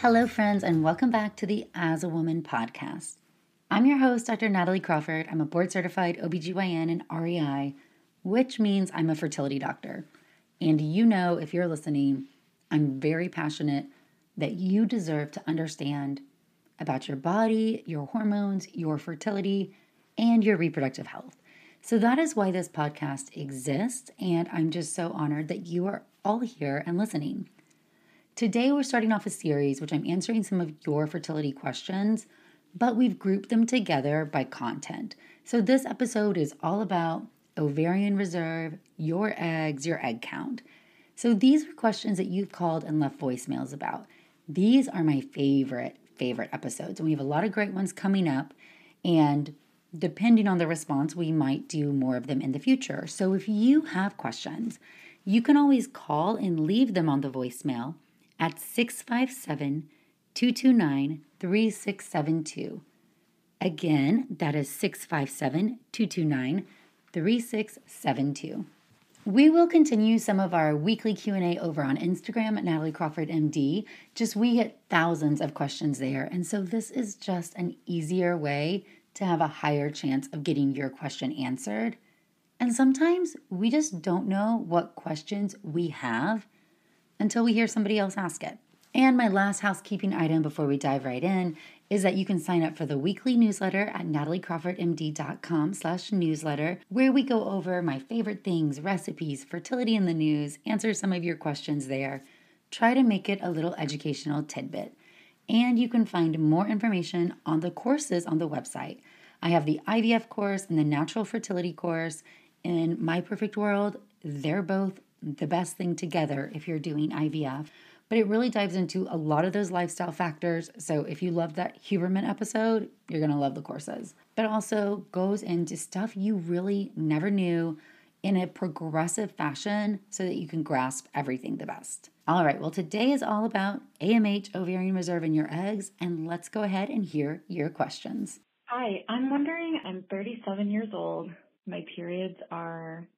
Hello, friends, and welcome back to the As a Woman podcast. I'm your host, Dr. Natalie Crawford. I'm a board certified OBGYN and REI, which means I'm a fertility doctor. And you know, if you're listening, I'm very passionate that you deserve to understand about your body, your hormones, your fertility, and your reproductive health. So that is why this podcast exists. And I'm just so honored that you are all here and listening. Today, we're starting off a series which I'm answering some of your fertility questions, but we've grouped them together by content. So, this episode is all about ovarian reserve, your eggs, your egg count. So, these are questions that you've called and left voicemails about. These are my favorite, favorite episodes. And we have a lot of great ones coming up. And depending on the response, we might do more of them in the future. So, if you have questions, you can always call and leave them on the voicemail at 657 229 3672. Again, that is 657 229 3672. We will continue some of our weekly Q&A over on Instagram at Natalie Crawford MD. Just we get thousands of questions there, and so this is just an easier way to have a higher chance of getting your question answered. And sometimes we just don't know what questions we have until we hear somebody else ask it. And my last housekeeping item before we dive right in is that you can sign up for the weekly newsletter at nataliecrawfordmd.com slash newsletter, where we go over my favorite things, recipes, fertility in the news, answer some of your questions there, try to make it a little educational tidbit. And you can find more information on the courses on the website. I have the IVF course and the natural fertility course. In my perfect world, they're both the best thing together if you're doing IVF. But it really dives into a lot of those lifestyle factors. So if you love that Huberman episode, you're going to love the courses. But also goes into stuff you really never knew in a progressive fashion so that you can grasp everything the best. All right, well, today is all about AMH, ovarian reserve, and your eggs. And let's go ahead and hear your questions. Hi, I'm wondering, I'm 37 years old. My periods are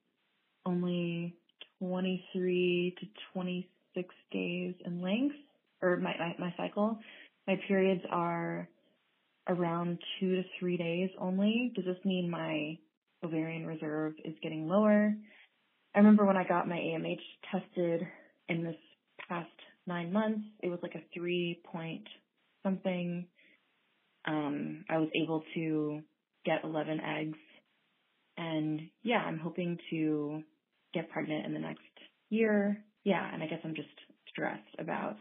only 23 to 26 days in length, or my, my, my cycle. My periods are around two to three days only. Does this mean my ovarian reserve is getting lower? I remember when I got my AMH tested in this past nine months, it was like a three point something. Um, I was able to get 11 eggs. And yeah, I'm hoping to get pregnant in the next year. Yeah, and I guess I'm just stressed about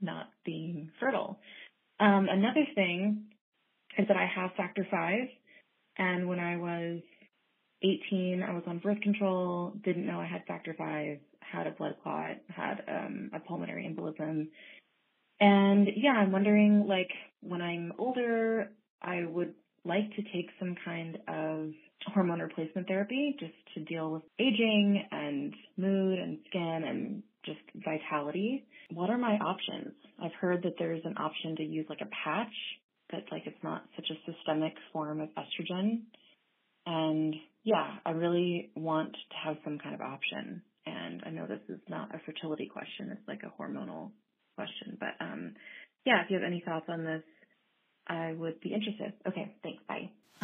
not being fertile. Um, another thing is that I have factor five, and when I was 18, I was on birth control, didn't know I had factor five, had a blood clot, had um, a pulmonary embolism. And yeah, I'm wondering, like, when I'm older, I would like to take some kind of hormone replacement therapy just to deal with aging and mood and skin and just vitality. What are my options? I've heard that there's an option to use like a patch that's like it's not such a systemic form of estrogen. And yeah, I really want to have some kind of option. And I know this is not a fertility question, it's like a hormonal question. But um yeah, if you have any thoughts on this, I would be interested. Okay.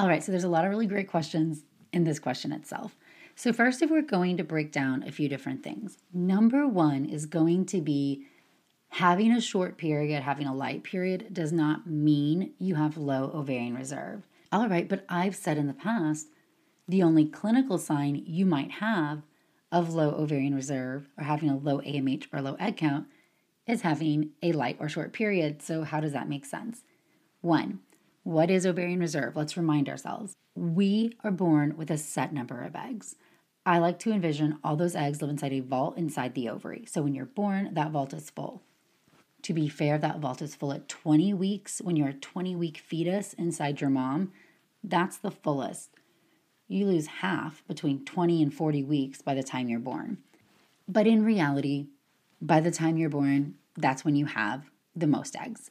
All right, so there's a lot of really great questions in this question itself. So, first, if we're going to break down a few different things, number one is going to be having a short period, having a light period does not mean you have low ovarian reserve. All right, but I've said in the past, the only clinical sign you might have of low ovarian reserve or having a low AMH or low egg count is having a light or short period. So, how does that make sense? One, what is ovarian reserve? Let's remind ourselves. We are born with a set number of eggs. I like to envision all those eggs live inside a vault inside the ovary. So, when you're born, that vault is full. To be fair, that vault is full at 20 weeks. When you're a 20 week fetus inside your mom, that's the fullest. You lose half between 20 and 40 weeks by the time you're born. But in reality, by the time you're born, that's when you have the most eggs.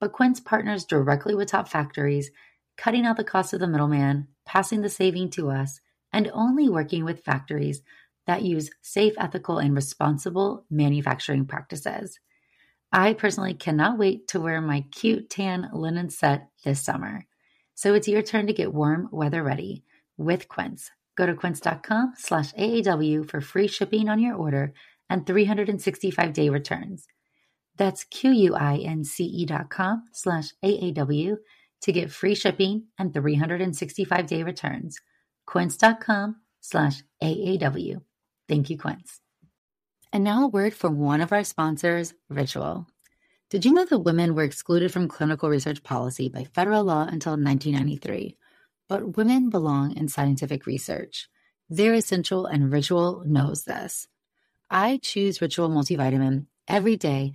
but Quince partners directly with top factories, cutting out the cost of the middleman, passing the saving to us, and only working with factories that use safe, ethical, and responsible manufacturing practices. I personally cannot wait to wear my cute tan linen set this summer. So it's your turn to get warm weather ready with Quince. Go to quince.com slash AAW for free shipping on your order and 365 day returns. That's Q-U-I-N-C-E dot com slash AAW to get free shipping and 365 day returns. Quince.com slash AAW. Thank you, Quince. And now a word from one of our sponsors, Ritual. Did you know that women were excluded from clinical research policy by federal law until 1993? But women belong in scientific research. They're essential, and Ritual knows this. I choose Ritual multivitamin every day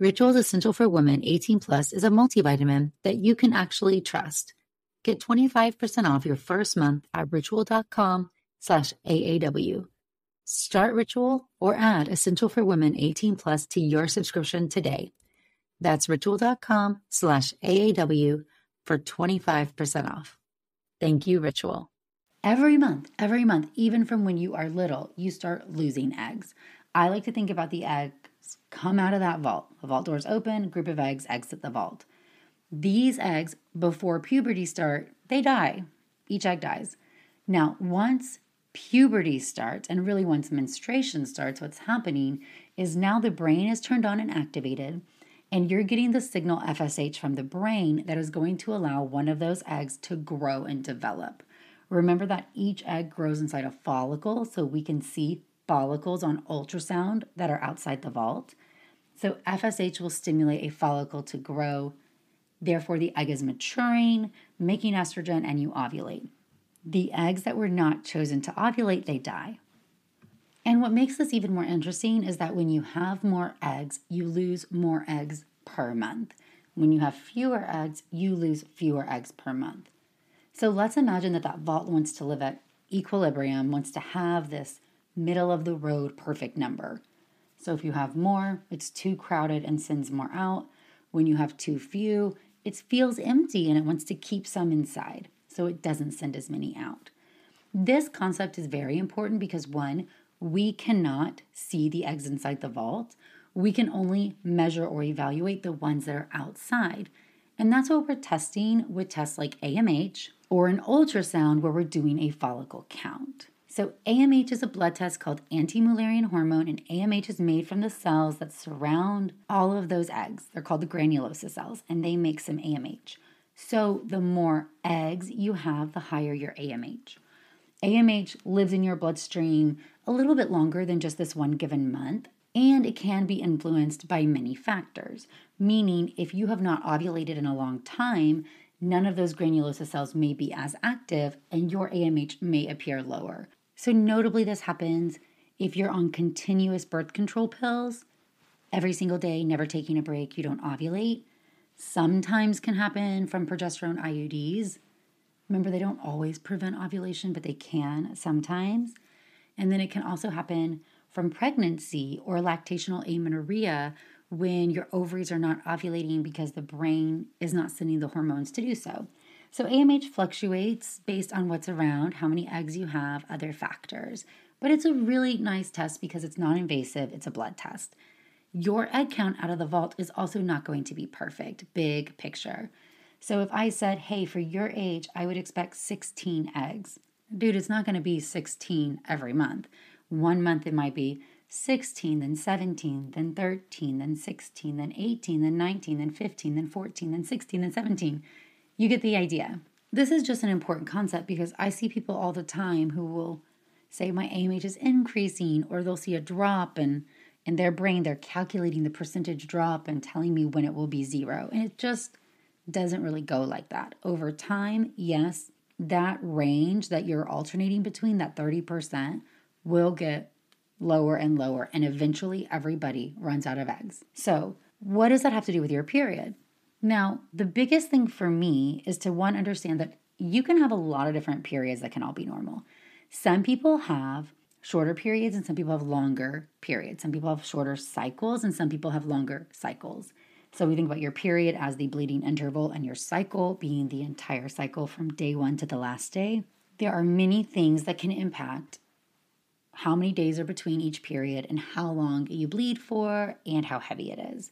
Ritual's Essential for Women 18 Plus is a multivitamin that you can actually trust. Get 25% off your first month at ritual.com slash AAW. Start Ritual or add Essential for Women 18 Plus to your subscription today. That's ritual.com slash AAW for 25% off. Thank you, Ritual. Every month, every month, even from when you are little, you start losing eggs. I like to think about the eggs come out of that vault. The vault doors open, group of eggs exit the vault. These eggs, before puberty start, they die. Each egg dies. Now, once puberty starts, and really once menstruation starts, what's happening is now the brain is turned on and activated, and you're getting the signal FSH from the brain that is going to allow one of those eggs to grow and develop. Remember that each egg grows inside a follicle, so we can see follicles on ultrasound that are outside the vault. So, FSH will stimulate a follicle to grow. Therefore, the egg is maturing, making estrogen, and you ovulate. The eggs that were not chosen to ovulate, they die. And what makes this even more interesting is that when you have more eggs, you lose more eggs per month. When you have fewer eggs, you lose fewer eggs per month. So let's imagine that that vault wants to live at equilibrium, wants to have this middle of the road perfect number. So if you have more, it's too crowded and sends more out. When you have too few, it feels empty and it wants to keep some inside, so it doesn't send as many out. This concept is very important because one, we cannot see the eggs inside the vault. We can only measure or evaluate the ones that are outside. And that's what we're testing with tests like AMH, or an ultrasound where we're doing a follicle count. So, AMH is a blood test called anti Mullerian hormone, and AMH is made from the cells that surround all of those eggs. They're called the granulosa cells, and they make some AMH. So, the more eggs you have, the higher your AMH. AMH lives in your bloodstream a little bit longer than just this one given month. And it can be influenced by many factors, meaning if you have not ovulated in a long time, none of those granulosa cells may be as active and your AMH may appear lower. So, notably, this happens if you're on continuous birth control pills every single day, never taking a break, you don't ovulate. Sometimes can happen from progesterone IUDs. Remember, they don't always prevent ovulation, but they can sometimes. And then it can also happen from pregnancy or lactational amenorrhea when your ovaries are not ovulating because the brain is not sending the hormones to do so. So, AMH fluctuates based on what's around, how many eggs you have, other factors. But it's a really nice test because it's non invasive, it's a blood test. Your egg count out of the vault is also not going to be perfect, big picture. So, if I said, hey, for your age, I would expect 16 eggs, dude, it's not going to be 16 every month. One month it might be 16, then 17, then 13, then 16, then 18, then 19, then 15, then 14, then 16, then 17. You get the idea. This is just an important concept because I see people all the time who will say my AMH is increasing or they'll see a drop and in their brain they're calculating the percentage drop and telling me when it will be zero. And it just doesn't really go like that. Over time, yes, that range that you're alternating between that 30% will get lower and lower, and eventually everybody runs out of eggs. So, what does that have to do with your period? Now, the biggest thing for me is to one understand that you can have a lot of different periods that can all be normal. Some people have shorter periods and some people have longer periods. Some people have shorter cycles and some people have longer cycles. So we think about your period as the bleeding interval and your cycle being the entire cycle from day one to the last day. There are many things that can impact how many days are between each period and how long you bleed for and how heavy it is.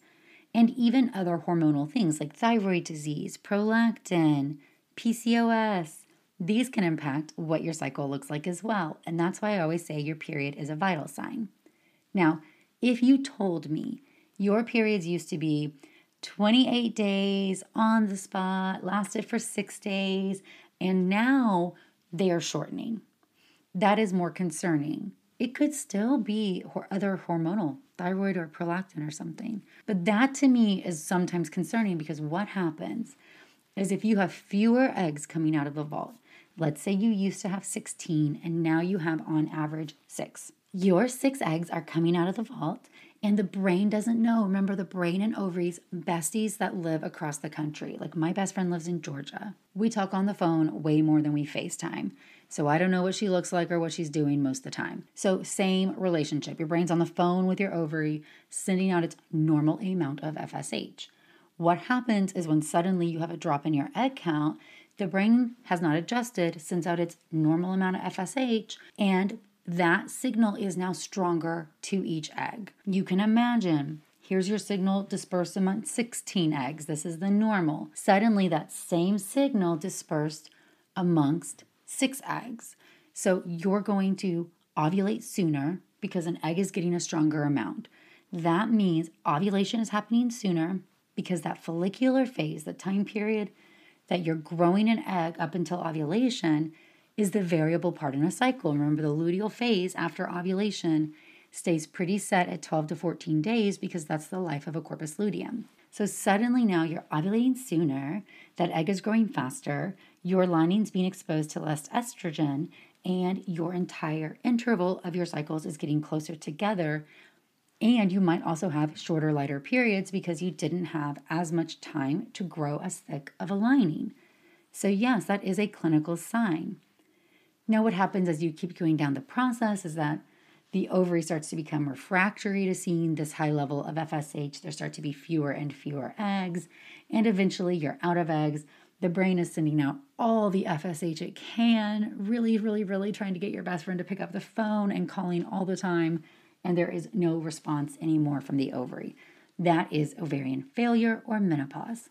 And even other hormonal things like thyroid disease, prolactin, PCOS. These can impact what your cycle looks like as well. And that's why I always say your period is a vital sign. Now, if you told me your periods used to be 28 days on the spot, lasted for six days, and now they are shortening, that is more concerning it could still be other hormonal, thyroid or prolactin or something. But that to me is sometimes concerning because what happens is if you have fewer eggs coming out of the vault, let's say you used to have 16 and now you have on average six. Your six eggs are coming out of the vault and the brain doesn't know. Remember, the brain and ovaries, besties that live across the country. Like my best friend lives in Georgia. We talk on the phone way more than we FaceTime. So I don't know what she looks like or what she's doing most of the time. So, same relationship. Your brain's on the phone with your ovary, sending out its normal amount of FSH. What happens is when suddenly you have a drop in your egg count, the brain has not adjusted, sends out its normal amount of FSH, and that signal is now stronger to each egg. You can imagine Here's your signal dispersed among 16 eggs. This is the normal. Suddenly, that same signal dispersed amongst six eggs. So you're going to ovulate sooner because an egg is getting a stronger amount. That means ovulation is happening sooner because that follicular phase, the time period that you're growing an egg up until ovulation, is the variable part in a cycle. Remember, the luteal phase after ovulation stays pretty set at 12 to 14 days because that's the life of a corpus luteum. So suddenly now you're ovulating sooner, that egg is growing faster, your lining's being exposed to less estrogen, and your entire interval of your cycles is getting closer together. And you might also have shorter, lighter periods because you didn't have as much time to grow as thick of a lining. So, yes, that is a clinical sign. Now, what happens as you keep going down the process is that the ovary starts to become refractory to seeing this high level of FSH. There start to be fewer and fewer eggs, and eventually you're out of eggs. The brain is sending out all the FSH it can, really, really, really trying to get your best friend to pick up the phone and calling all the time, and there is no response anymore from the ovary. That is ovarian failure or menopause.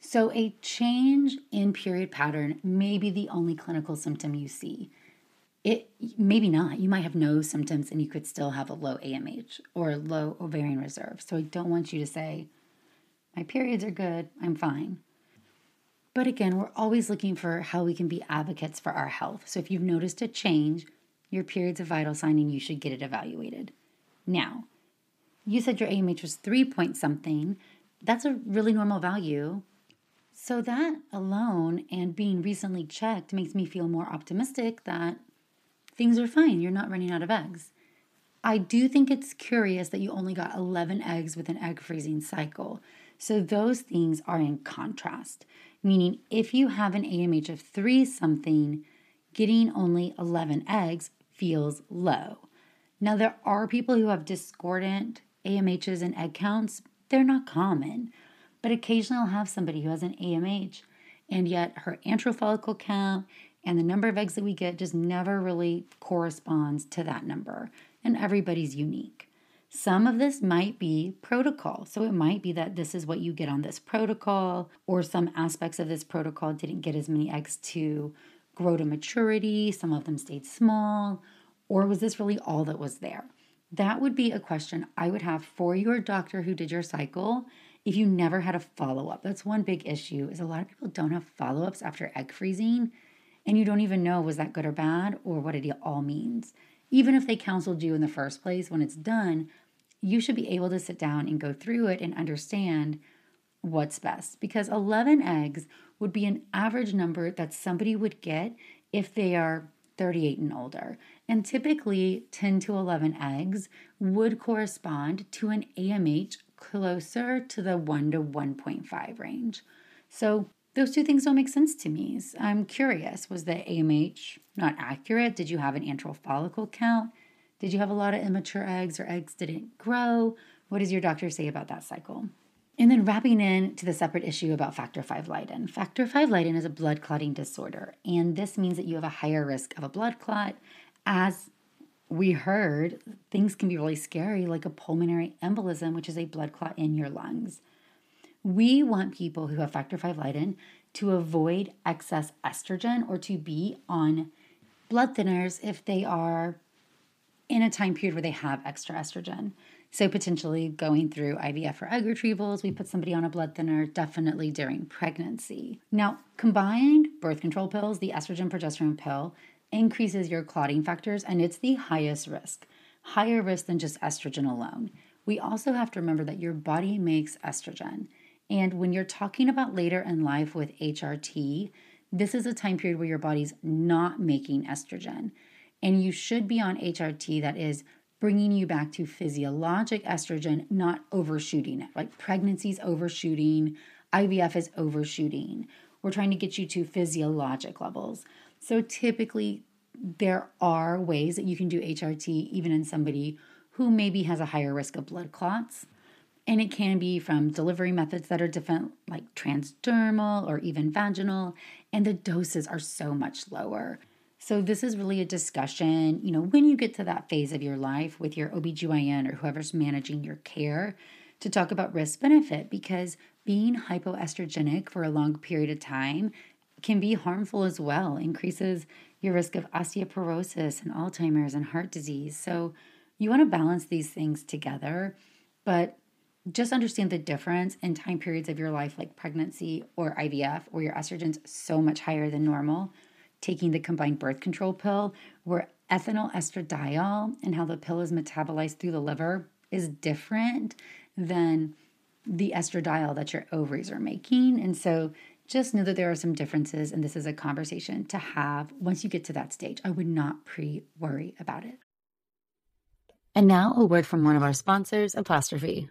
So, a change in period pattern may be the only clinical symptom you see. It maybe not. You might have no symptoms and you could still have a low AMH or low ovarian reserve. So I don't want you to say, my periods are good, I'm fine. But again, we're always looking for how we can be advocates for our health. So if you've noticed a change, your period's a vital sign and you should get it evaluated. Now, you said your AMH was three point something. That's a really normal value. So, that alone and being recently checked makes me feel more optimistic that things are fine. You're not running out of eggs. I do think it's curious that you only got 11 eggs with an egg freezing cycle. So, those things are in contrast, meaning if you have an AMH of three something, getting only 11 eggs feels low. Now, there are people who have discordant AMHs and egg counts, they're not common, but occasionally I'll have somebody who has an AMH and yet her antral follicle count and the number of eggs that we get just never really corresponds to that number, and everybody's unique. Some of this might be protocol. So it might be that this is what you get on this protocol, or some aspects of this protocol didn't get as many eggs to grow to maturity. Some of them stayed small, or was this really all that was there? That would be a question I would have for your doctor who did your cycle if you never had a follow up. That's one big issue is a lot of people don't have follow ups after egg freezing and you don't even know was that good or bad or what it all means. Even if they counseled you in the first place when it's done, you should be able to sit down and go through it and understand what's best because 11 eggs would be an average number that somebody would get if they are 38 and older. And typically, 10 to 11 eggs would correspond to an AMH closer to the 1 to 1.5 range. So, those two things don't make sense to me. I'm curious was the AMH not accurate? Did you have an antral follicle count? Did you have a lot of immature eggs or eggs didn't grow? What does your doctor say about that cycle? And then wrapping in to the separate issue about factor V Leiden. Factor V Leiden is a blood clotting disorder, and this means that you have a higher risk of a blood clot. As we heard, things can be really scary, like a pulmonary embolism, which is a blood clot in your lungs. We want people who have factor V Leiden to avoid excess estrogen or to be on blood thinners if they are in a time period where they have extra estrogen. So, potentially going through IVF or egg retrievals, we put somebody on a blood thinner definitely during pregnancy. Now, combined birth control pills, the estrogen progesterone pill, increases your clotting factors and it's the highest risk, higher risk than just estrogen alone. We also have to remember that your body makes estrogen. And when you're talking about later in life with HRT, this is a time period where your body's not making estrogen. And you should be on HRT that is bringing you back to physiologic estrogen, not overshooting it. Like pregnancy's overshooting, IVF is overshooting. We're trying to get you to physiologic levels. So typically, there are ways that you can do HRT even in somebody who maybe has a higher risk of blood clots. And it can be from delivery methods that are different, like transdermal or even vaginal, and the doses are so much lower. So, this is really a discussion, you know, when you get to that phase of your life with your OBGYN or whoever's managing your care to talk about risk benefit because being hypoestrogenic for a long period of time can be harmful as well, increases your risk of osteoporosis and Alzheimer's and heart disease. So, you want to balance these things together, but just understand the difference in time periods of your life, like pregnancy or IVF, where your estrogen's so much higher than normal taking the combined birth control pill, where ethinyl estradiol and how the pill is metabolized through the liver is different than the estradiol that your ovaries are making. And so just know that there are some differences, and this is a conversation to have once you get to that stage. I would not pre worry about it. And now a word from one of our sponsors, Apostrophe.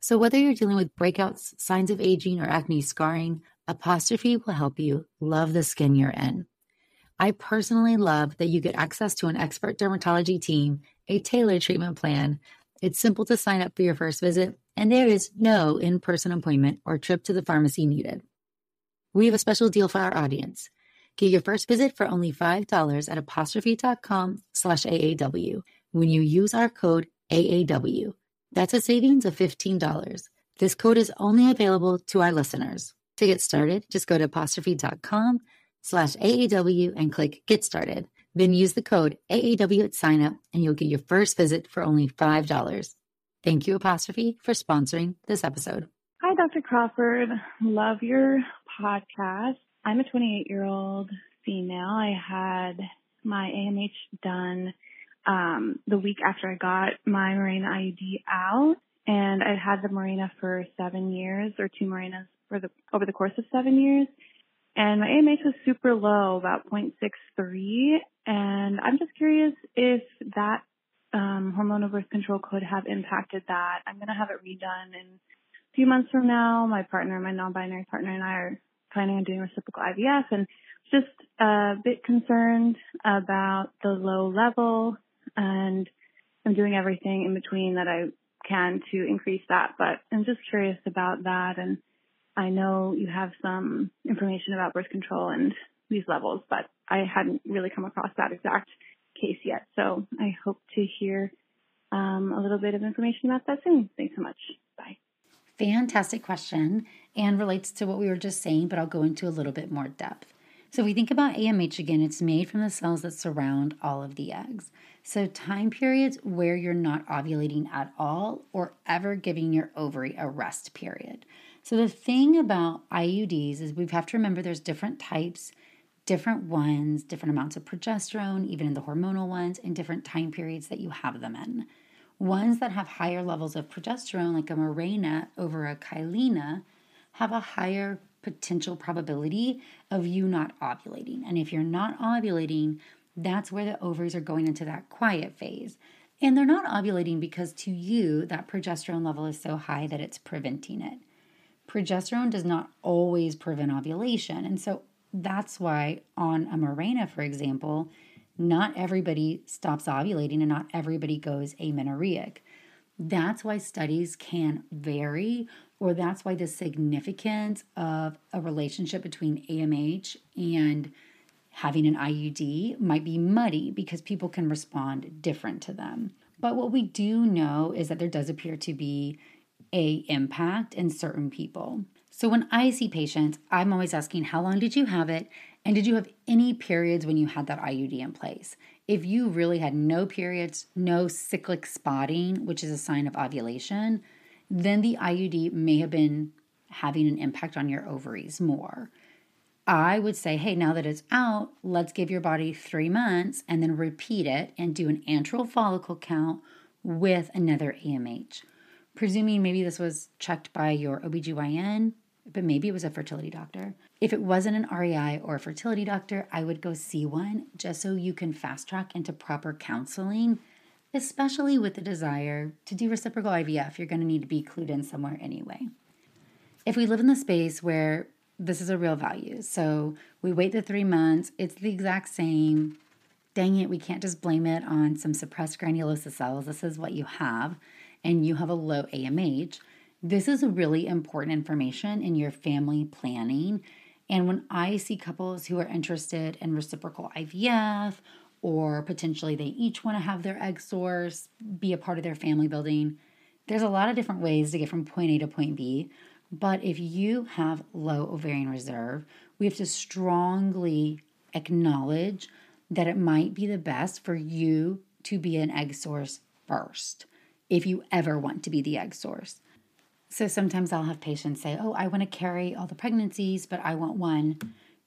So whether you're dealing with breakouts, signs of aging, or acne scarring, Apostrophe will help you love the skin you're in. I personally love that you get access to an expert dermatology team, a tailored treatment plan. It's simple to sign up for your first visit, and there is no in person appointment or trip to the pharmacy needed. We have a special deal for our audience. Get your first visit for only $5 at apostrophe.com slash AAW when you use our code AAW. That's a savings of $15. This code is only available to our listeners. To get started, just go to apostrophe.com slash AAW and click Get Started. Then use the code AAW at signup and you'll get your first visit for only $5. Thank you, Apostrophe, for sponsoring this episode. Hi, Dr. Crawford. Love your podcast. I'm a 28 year old female. I had my AMH done um, the week after I got my Mirena IUD out, and I had the Mirena for seven years, or two Mirenas for the over the course of seven years. And my AMH was super low, about 0.63. And I'm just curious if that um, hormonal birth control could have impacted that. I'm to have it redone in a few months from now. My partner, my non-binary partner, and I are planning on doing reciprocal IVF, and just a bit concerned about the low level. And I'm doing everything in between that I can to increase that. But I'm just curious about that. And I know you have some information about birth control and these levels, but I hadn't really come across that exact case yet. So I hope to hear um, a little bit of information about that soon. Thanks so much. Bye. Fantastic question and relates to what we were just saying, but I'll go into a little bit more depth. So, if we think about AMH again, it's made from the cells that surround all of the eggs. So, time periods where you're not ovulating at all or ever giving your ovary a rest period. So, the thing about IUDs is we have to remember there's different types different ones, different amounts of progesterone, even in the hormonal ones, and different time periods that you have them in. Ones that have higher levels of progesterone, like a Mirena over a Kyleena, have a higher potential probability of you not ovulating. And if you're not ovulating, that's where the ovaries are going into that quiet phase. And they're not ovulating because to you, that progesterone level is so high that it's preventing it. Progesterone does not always prevent ovulation. And so that's why on a Mirena, for example, not everybody stops ovulating and not everybody goes amenorrheic. That's why studies can vary, or that's why the significance of a relationship between AMH and having an IUD might be muddy because people can respond different to them. But what we do know is that there does appear to be a impact in certain people. So when I see patients, I'm always asking, how long did you have it? And did you have any periods when you had that IUD in place? If you really had no periods, no cyclic spotting, which is a sign of ovulation, then the IUD may have been having an impact on your ovaries more. I would say, hey, now that it's out, let's give your body three months and then repeat it and do an antral follicle count with another AMH. Presuming maybe this was checked by your OBGYN but maybe it was a fertility doctor. If it wasn't an REI or a fertility doctor, I would go see one just so you can fast track into proper counseling, especially with the desire to do reciprocal IVF. You're going to need to be clued in somewhere anyway. If we live in the space where this is a real value, so we wait the three months, it's the exact same. Dang it, we can't just blame it on some suppressed granulosa cells. This is what you have, and you have a low AMH this is really important information in your family planning. And when I see couples who are interested in reciprocal IVF, or potentially they each want to have their egg source be a part of their family building, there's a lot of different ways to get from point A to point B. But if you have low ovarian reserve, we have to strongly acknowledge that it might be the best for you to be an egg source first, if you ever want to be the egg source. So sometimes I'll have patients say, Oh, I want to carry all the pregnancies, but I want one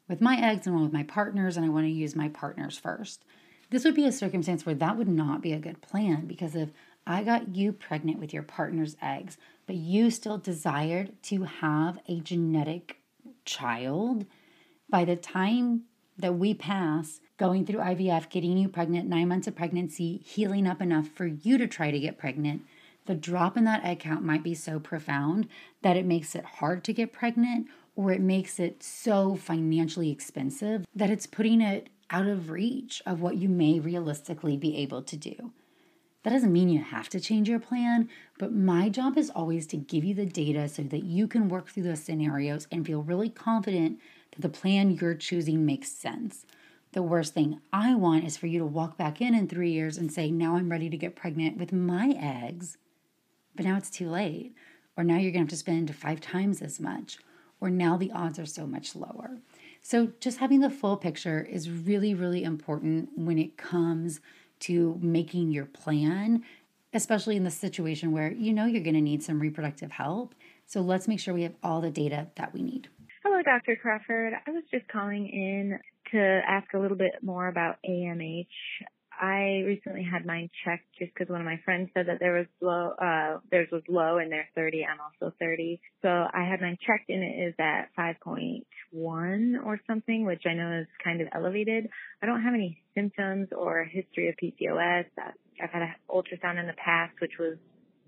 with my eggs and one with my partners, and I want to use my partners first. This would be a circumstance where that would not be a good plan because if I got you pregnant with your partner's eggs, but you still desired to have a genetic child, by the time that we pass going through IVF, getting you pregnant, nine months of pregnancy, healing up enough for you to try to get pregnant, the drop in that egg count might be so profound that it makes it hard to get pregnant or it makes it so financially expensive that it's putting it out of reach of what you may realistically be able to do. That doesn't mean you have to change your plan, but my job is always to give you the data so that you can work through those scenarios and feel really confident that the plan you're choosing makes sense. The worst thing I want is for you to walk back in in three years and say, Now I'm ready to get pregnant with my eggs but now it's too late. Or now you're to have to spend five times as much. Or now the odds are so much lower. So, just having the full picture is really, really important when it comes to making your plan, especially in the situation where you know you're going to need some reproductive help. So, let's make sure we have all the data that we need. Hello, Dr. Crawford. I was just calling in to ask a little bit more about AMH. I recently had mine checked just because one of my friends said that there was low, uh, theirs was low and they're 30. I'm also 30. So I had mine checked and it is at 5.1 or something, which I know is kind of elevated. I don't have any symptoms or history of PCOS. I've had an ultrasound in the past, which was,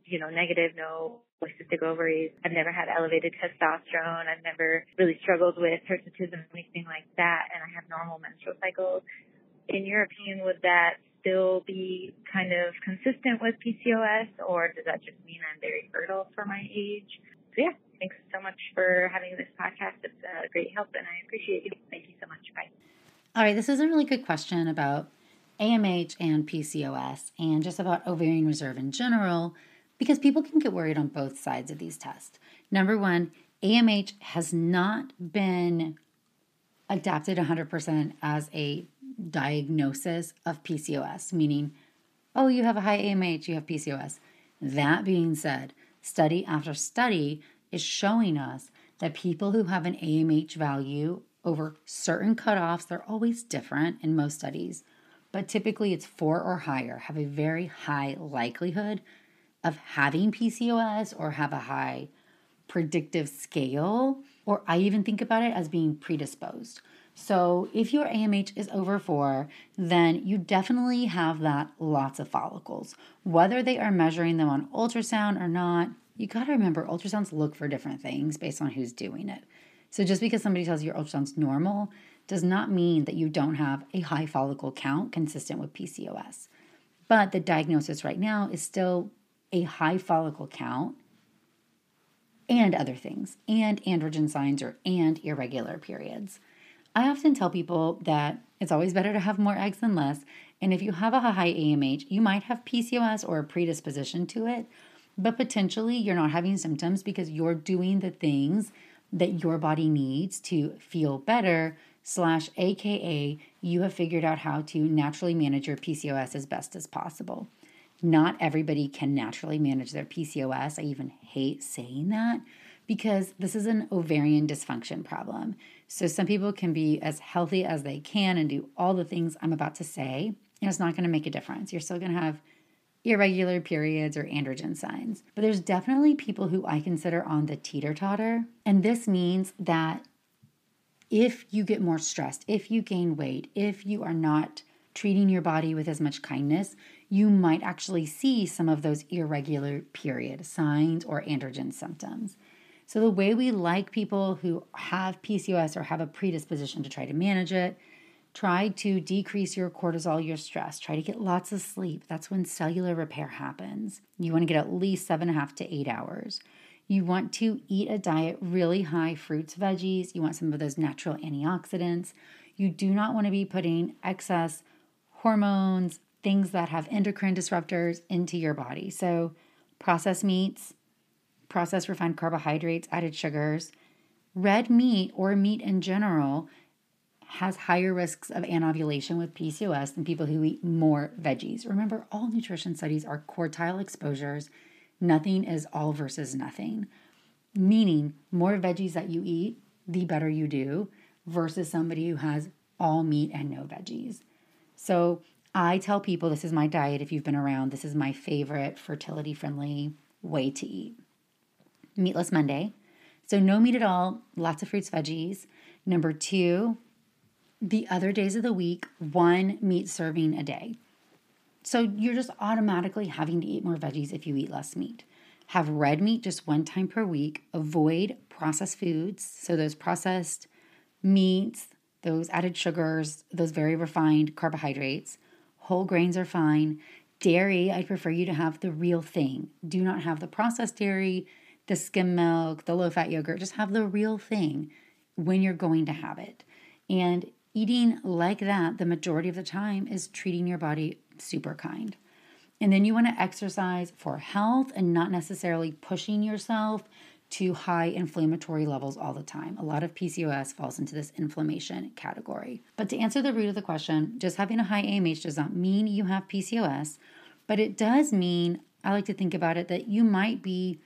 you know, negative, no polycystic ovaries. I've never had elevated testosterone. I've never really struggled with hirsutism or anything like that. And I have normal menstrual cycles in your opinion, would that still be kind of consistent with PCOS, or does that just mean I'm very fertile for my age? So yeah, thanks so much for having this podcast. It's a great help, and I appreciate you. Thank you so much. Bye. All right, this is a really good question about AMH and PCOS, and just about ovarian reserve in general, because people can get worried on both sides of these tests. Number one, AMH has not been adapted 100% as a diagnosis of PCOS, meaning, oh, you have a high AMH, you have PCOS. That being said, study after study is showing us that people who have an AMH value over certain cutoffs, they're always different in most studies, but typically it's four or higher, have a very high likelihood of having PCOS or have a high predictive scale, or I even think about it as being predisposed. So if your AMH is over four, then you definitely have that lots of follicles. Whether they are measuring them on ultrasound or not, you got to remember ultrasounds look for different things based on who's doing it. So just because somebody tells you your ultrasound's normal does not mean that you don't have a high follicle count consistent with PCOS. But the diagnosis right now is still a high follicle count and other things, and androgen signs or and irregular periods. I often tell people that it's always better to have more eggs than less. And if you have a high AMH, you might have PCOS or a predisposition to it, but potentially you're not having symptoms because you're doing the things that your body needs to feel better, slash, AKA, you have figured out how to naturally manage your PCOS as best as possible. Not everybody can naturally manage their PCOS. I even hate saying that because this is an ovarian dysfunction problem. So some people can be as healthy as they can and do all the things I'm about to say, and it's not going to make a difference. You're still going to have irregular periods or androgen signs. But there's definitely people who I consider on the teeter totter. And this means that if you get more stressed, if you gain weight, if you are not treating your body with as much kindness, you might actually see some of those irregular period signs or androgen symptoms. So, the way we like people who have PCOS or have a predisposition to try to manage it, try to decrease your cortisol, your stress, try to get lots of sleep. That's when cellular repair happens. You want to get at least seven and a half to eight hours. You want to eat a diet really high fruits, veggies. You want some of those natural antioxidants. You do not want to be putting excess hormones, things that have endocrine disruptors into your body. So, processed meats, processed refined carbohydrates, added sugars. Red meat or meat in general has higher risks of anovulation with PCOS than people who eat more veggies. Remember, all nutrition studies are quartile exposures. Nothing is all versus nothing, meaning more veggies that you eat, the better you do, versus somebody who has all meat and no veggies. So I tell people this is my diet. If you've been around, this is my favorite fertility friendly way to eat meatless Monday. So, no meat at all, lots of fruits, veggies. Number two, the other days of the week, one meat serving a day. So, you're just automatically having to eat more veggies if you eat less meat. Have red meat just one time per week. Avoid processed foods. So, those processed meats, those added sugars, those very refined carbohydrates. Whole grains are fine. Dairy, I'd prefer you to have the real thing. Do not have the processed dairy the skim milk, the low fat yogurt, just have the real thing when you're going to have it. And eating like that the majority of the time is treating your body super kind. And then you want to exercise for health and not necessarily pushing yourself to high inflammatory levels all the time. A lot of PCOS falls into this inflammation category. But to answer the root of the question, just having a high AMH does not mean you have PCOS, but it does mean, I like to think about it, that you might be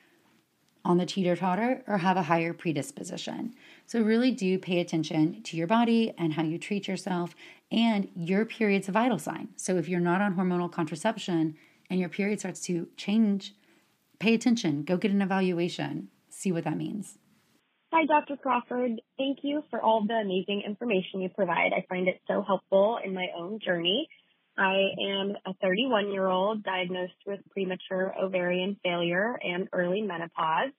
on the teeter totter or have a higher predisposition. So, really do pay attention to your body and how you treat yourself and your period's a vital sign. So, if you're not on hormonal contraception and your period starts to change, pay attention, go get an evaluation, see what that means. Hi, Dr. Crawford. Thank you for all the amazing information you provide. I find it so helpful in my own journey. I am a 31 year old diagnosed with premature ovarian failure and early menopause.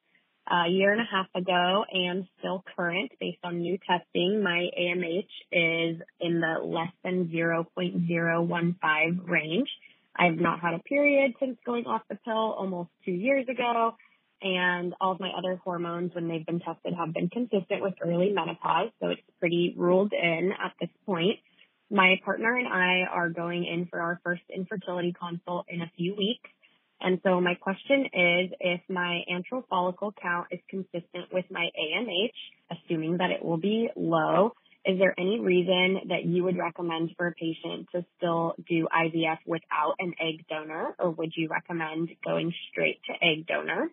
A year and a half ago and still current based on new testing, my AMH is in the less than 0.015 range. I have not had a period since going off the pill almost two years ago and all of my other hormones when they've been tested have been consistent with early menopause, so it's pretty ruled in at this point. My partner and I are going in for our first infertility consult in a few weeks. And so my question is if my antral follicle count is consistent with my AMH, assuming that it will be low, is there any reason that you would recommend for a patient to still do IVF without an egg donor, or would you recommend going straight to egg donor?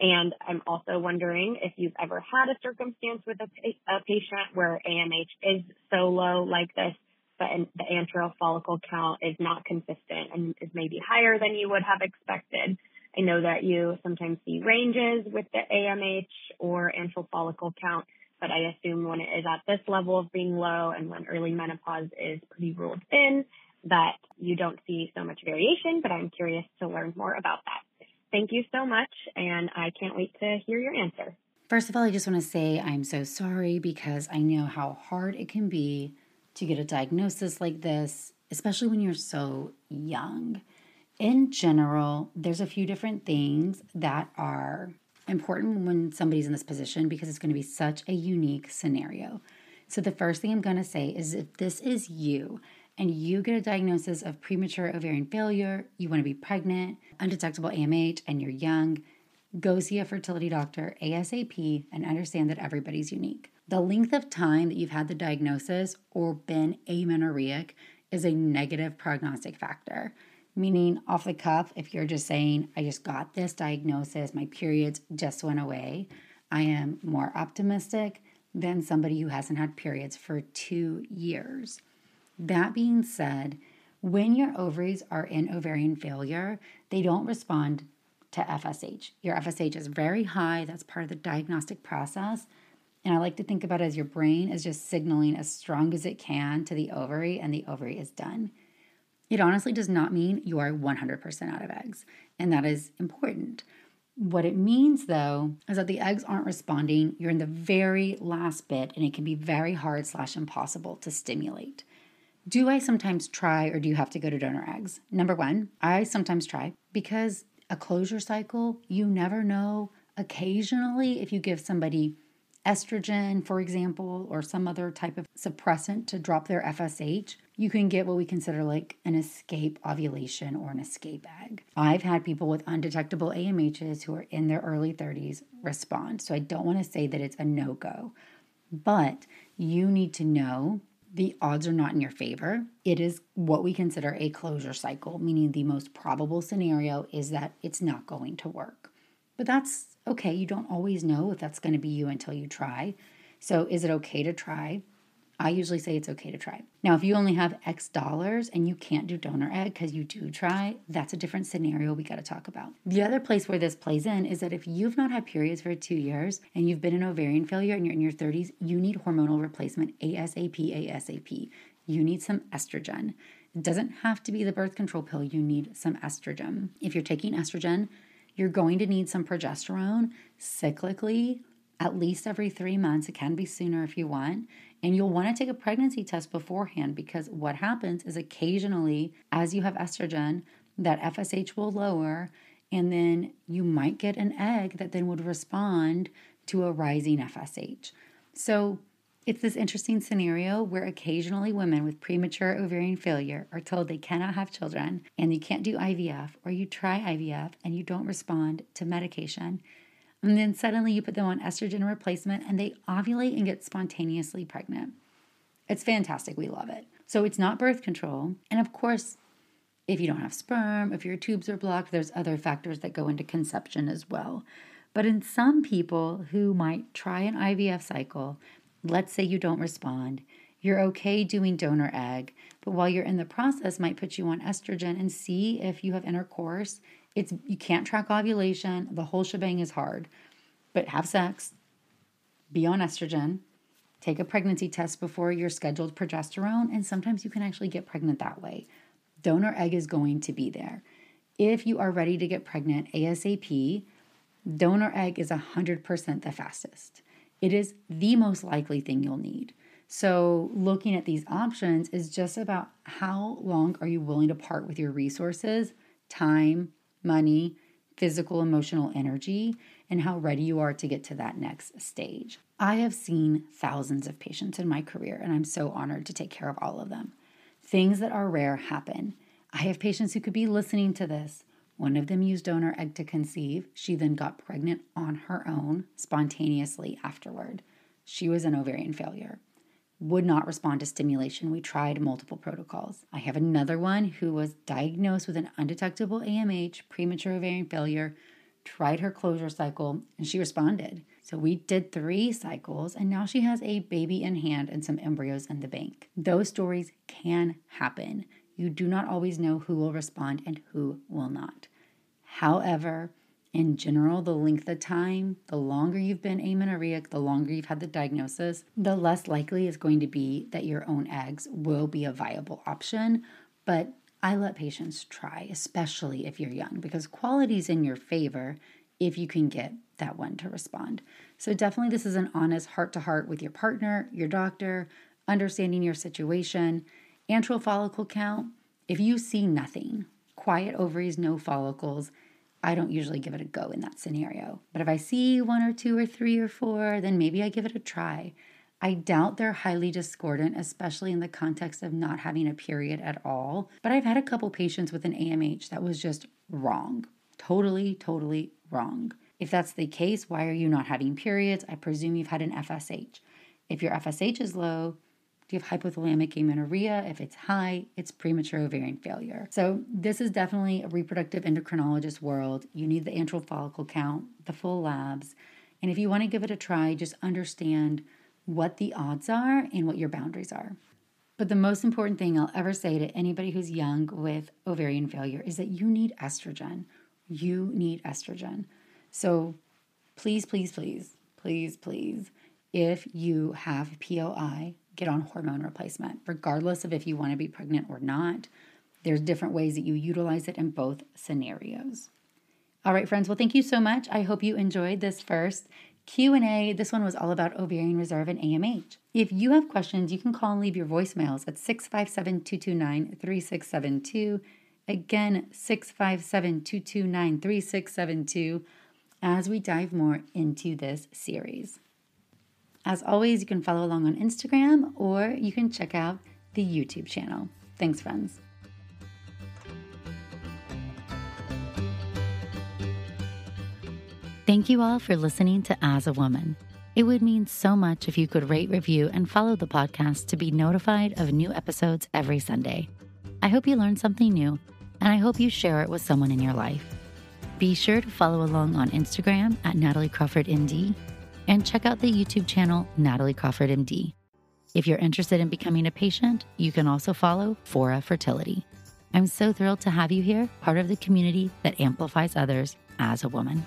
And I'm also wondering if you've ever had a circumstance with a, a patient where AMH is so low like this, but the antral follicle count is not consistent and is maybe higher than you would have expected. I know that you sometimes see ranges with the AMH or antral follicle count, but I assume when it is at this level of being low and when early menopause is pretty ruled in, that you don't see so much variation, but I'm curious to learn more about that. Thank you so much, and I can't wait to hear your answer. First of all, I just want to say I'm so sorry because I know how hard it can be to get a diagnosis like this, especially when you're so young. In general, there's a few different things that are important when somebody's in this position because it's going to be such a unique scenario. So, the first thing I'm going to say is if this is you and you get a diagnosis of premature ovarian failure, you want to be pregnant, undetectable AMH, and you're young, go see a fertility doctor ASAP and understand that everybody's unique. The length of time that you've had the diagnosis or been amenorrheic is a negative prognostic factor. Meaning, off the cuff, if you're just saying, I just got this diagnosis, my periods just went away, I am more optimistic than somebody who hasn't had periods for two years. That being said, when your ovaries are in ovarian failure, they don't respond to FSH. Your FSH is very high, that's part of the diagnostic process. And I like to think about it as your brain is just signaling as strong as it can to the ovary, and the ovary is done. It honestly does not mean you are 100% out of eggs, and that is important. What it means though is that the eggs aren't responding. You're in the very last bit, and it can be very hard slash impossible to stimulate. Do I sometimes try or do you have to go to donor eggs? Number one, I sometimes try because a closure cycle, you never know. Occasionally, if you give somebody estrogen, for example, or some other type of suppressant to drop their FSH, you can get what we consider like an escape ovulation or an escape egg. I've had people with undetectable AMHs who are in their early 30s respond. So I don't want to say that it's a no go, but you need to know the odds are not in your favor. It is what we consider a closure cycle, meaning the most probable scenario is that it's not going to work. But that's okay. You don't always know if that's going to be you until you try. So, is it okay to try? I usually say it's okay to try. Now, if you only have X dollars and you can't do donor egg because you do try, that's a different scenario we got to talk about. The other place where this plays in is that if you've not had periods for two years and you've been in ovarian failure and you're in your 30s, you need hormonal replacement ASAP, ASAP. You need some estrogen. It doesn't have to be the birth control pill, you need some estrogen. If you're taking estrogen, you're going to need some progesterone cyclically at least every three months. It can be sooner if you want. And you'll want to take a pregnancy test beforehand because what happens is occasionally, as you have estrogen, that FSH will lower, and then you might get an egg that then would respond to a rising FSH. So It's this interesting scenario where occasionally women with premature ovarian failure are told they cannot have children and you can't do IVF, or you try IVF and you don't respond to medication. And then suddenly you put them on estrogen replacement and they ovulate and get spontaneously pregnant. It's fantastic. We love it. So it's not birth control. And of course, if you don't have sperm, if your tubes are blocked, there's other factors that go into conception as well. But in some people who might try an IVF cycle, Let's say you don't respond. You're okay doing donor egg, but while you're in the process, might put you on estrogen and see if you have intercourse. It's you can't track ovulation. The whole shebang is hard. But have sex, be on estrogen, take a pregnancy test before your scheduled progesterone, and sometimes you can actually get pregnant that way. Donor egg is going to be there. If you are ready to get pregnant ASAP, donor egg is 100% the fastest it is the most likely thing you'll need. So, looking at these options is just about how long are you willing to part with your resources, time, money, physical, emotional energy, and how ready you are to get to that next stage. I have seen thousands of patients in my career, and I'm so honored to take care of all of them. Things that are rare happen. I have patients who could be listening to this one of them used donor egg to conceive. She then got pregnant on her own spontaneously afterward. She was an ovarian failure. Would not respond to stimulation. We tried multiple protocols. I have another one who was diagnosed with an undetectable AMH, premature ovarian failure, tried her closure cycle, and she responded. So we did three cycles, and now she has a baby in hand and some embryos in the bank. Those stories can happen. You do not always know who will respond and who will not. However, in general, the length of time, the longer you've been amenorrheic, the longer you've had the diagnosis, the less likely it's going to be that your own eggs will be a viable option. But I let patients try, especially if you're young, because quality is in your favor if you can get that one to respond. So, definitely, this is an honest heart to heart with your partner, your doctor, understanding your situation Antral follicle count, if you see nothing, quiet ovaries, no follicles, I don't usually give it a go in that scenario. But if I see one or two or three or four, then maybe I give it a try. I doubt they're highly discordant, especially in the context of not having a period at all. But I've had a couple patients with an AMH that was just wrong. Totally, totally wrong. If that's the case, why are you not having periods? I presume you've had an FSH. If your FSH is low, do you have hypothalamic amenorrhea? If it's high, it's premature ovarian failure. So, this is definitely a reproductive endocrinologist world. You need the antral follicle count, the full labs. And if you want to give it a try, just understand what the odds are and what your boundaries are. But the most important thing I'll ever say to anybody who's young with ovarian failure is that you need estrogen. You need estrogen. So, please, please, please, please, please, if you have POI, get on hormone replacement, regardless of if you want to be pregnant or not. There's different ways that you utilize it in both scenarios. All right, friends. Well, thank you so much. I hope you enjoyed this first Q&A. This one was all about ovarian reserve and AMH. If you have questions, you can call and leave your voicemails at 657-229-3672. Again, 657-229-3672 as we dive more into this series. As always, you can follow along on Instagram or you can check out the YouTube channel. Thanks, friends. Thank you all for listening to As a Woman. It would mean so much if you could rate, review, and follow the podcast to be notified of new episodes every Sunday. I hope you learned something new, and I hope you share it with someone in your life. Be sure to follow along on Instagram at Natalie Crawford MD and check out the YouTube channel Natalie Crawford MD. If you're interested in becoming a patient, you can also follow Fora Fertility. I'm so thrilled to have you here, part of the community that amplifies others as a woman.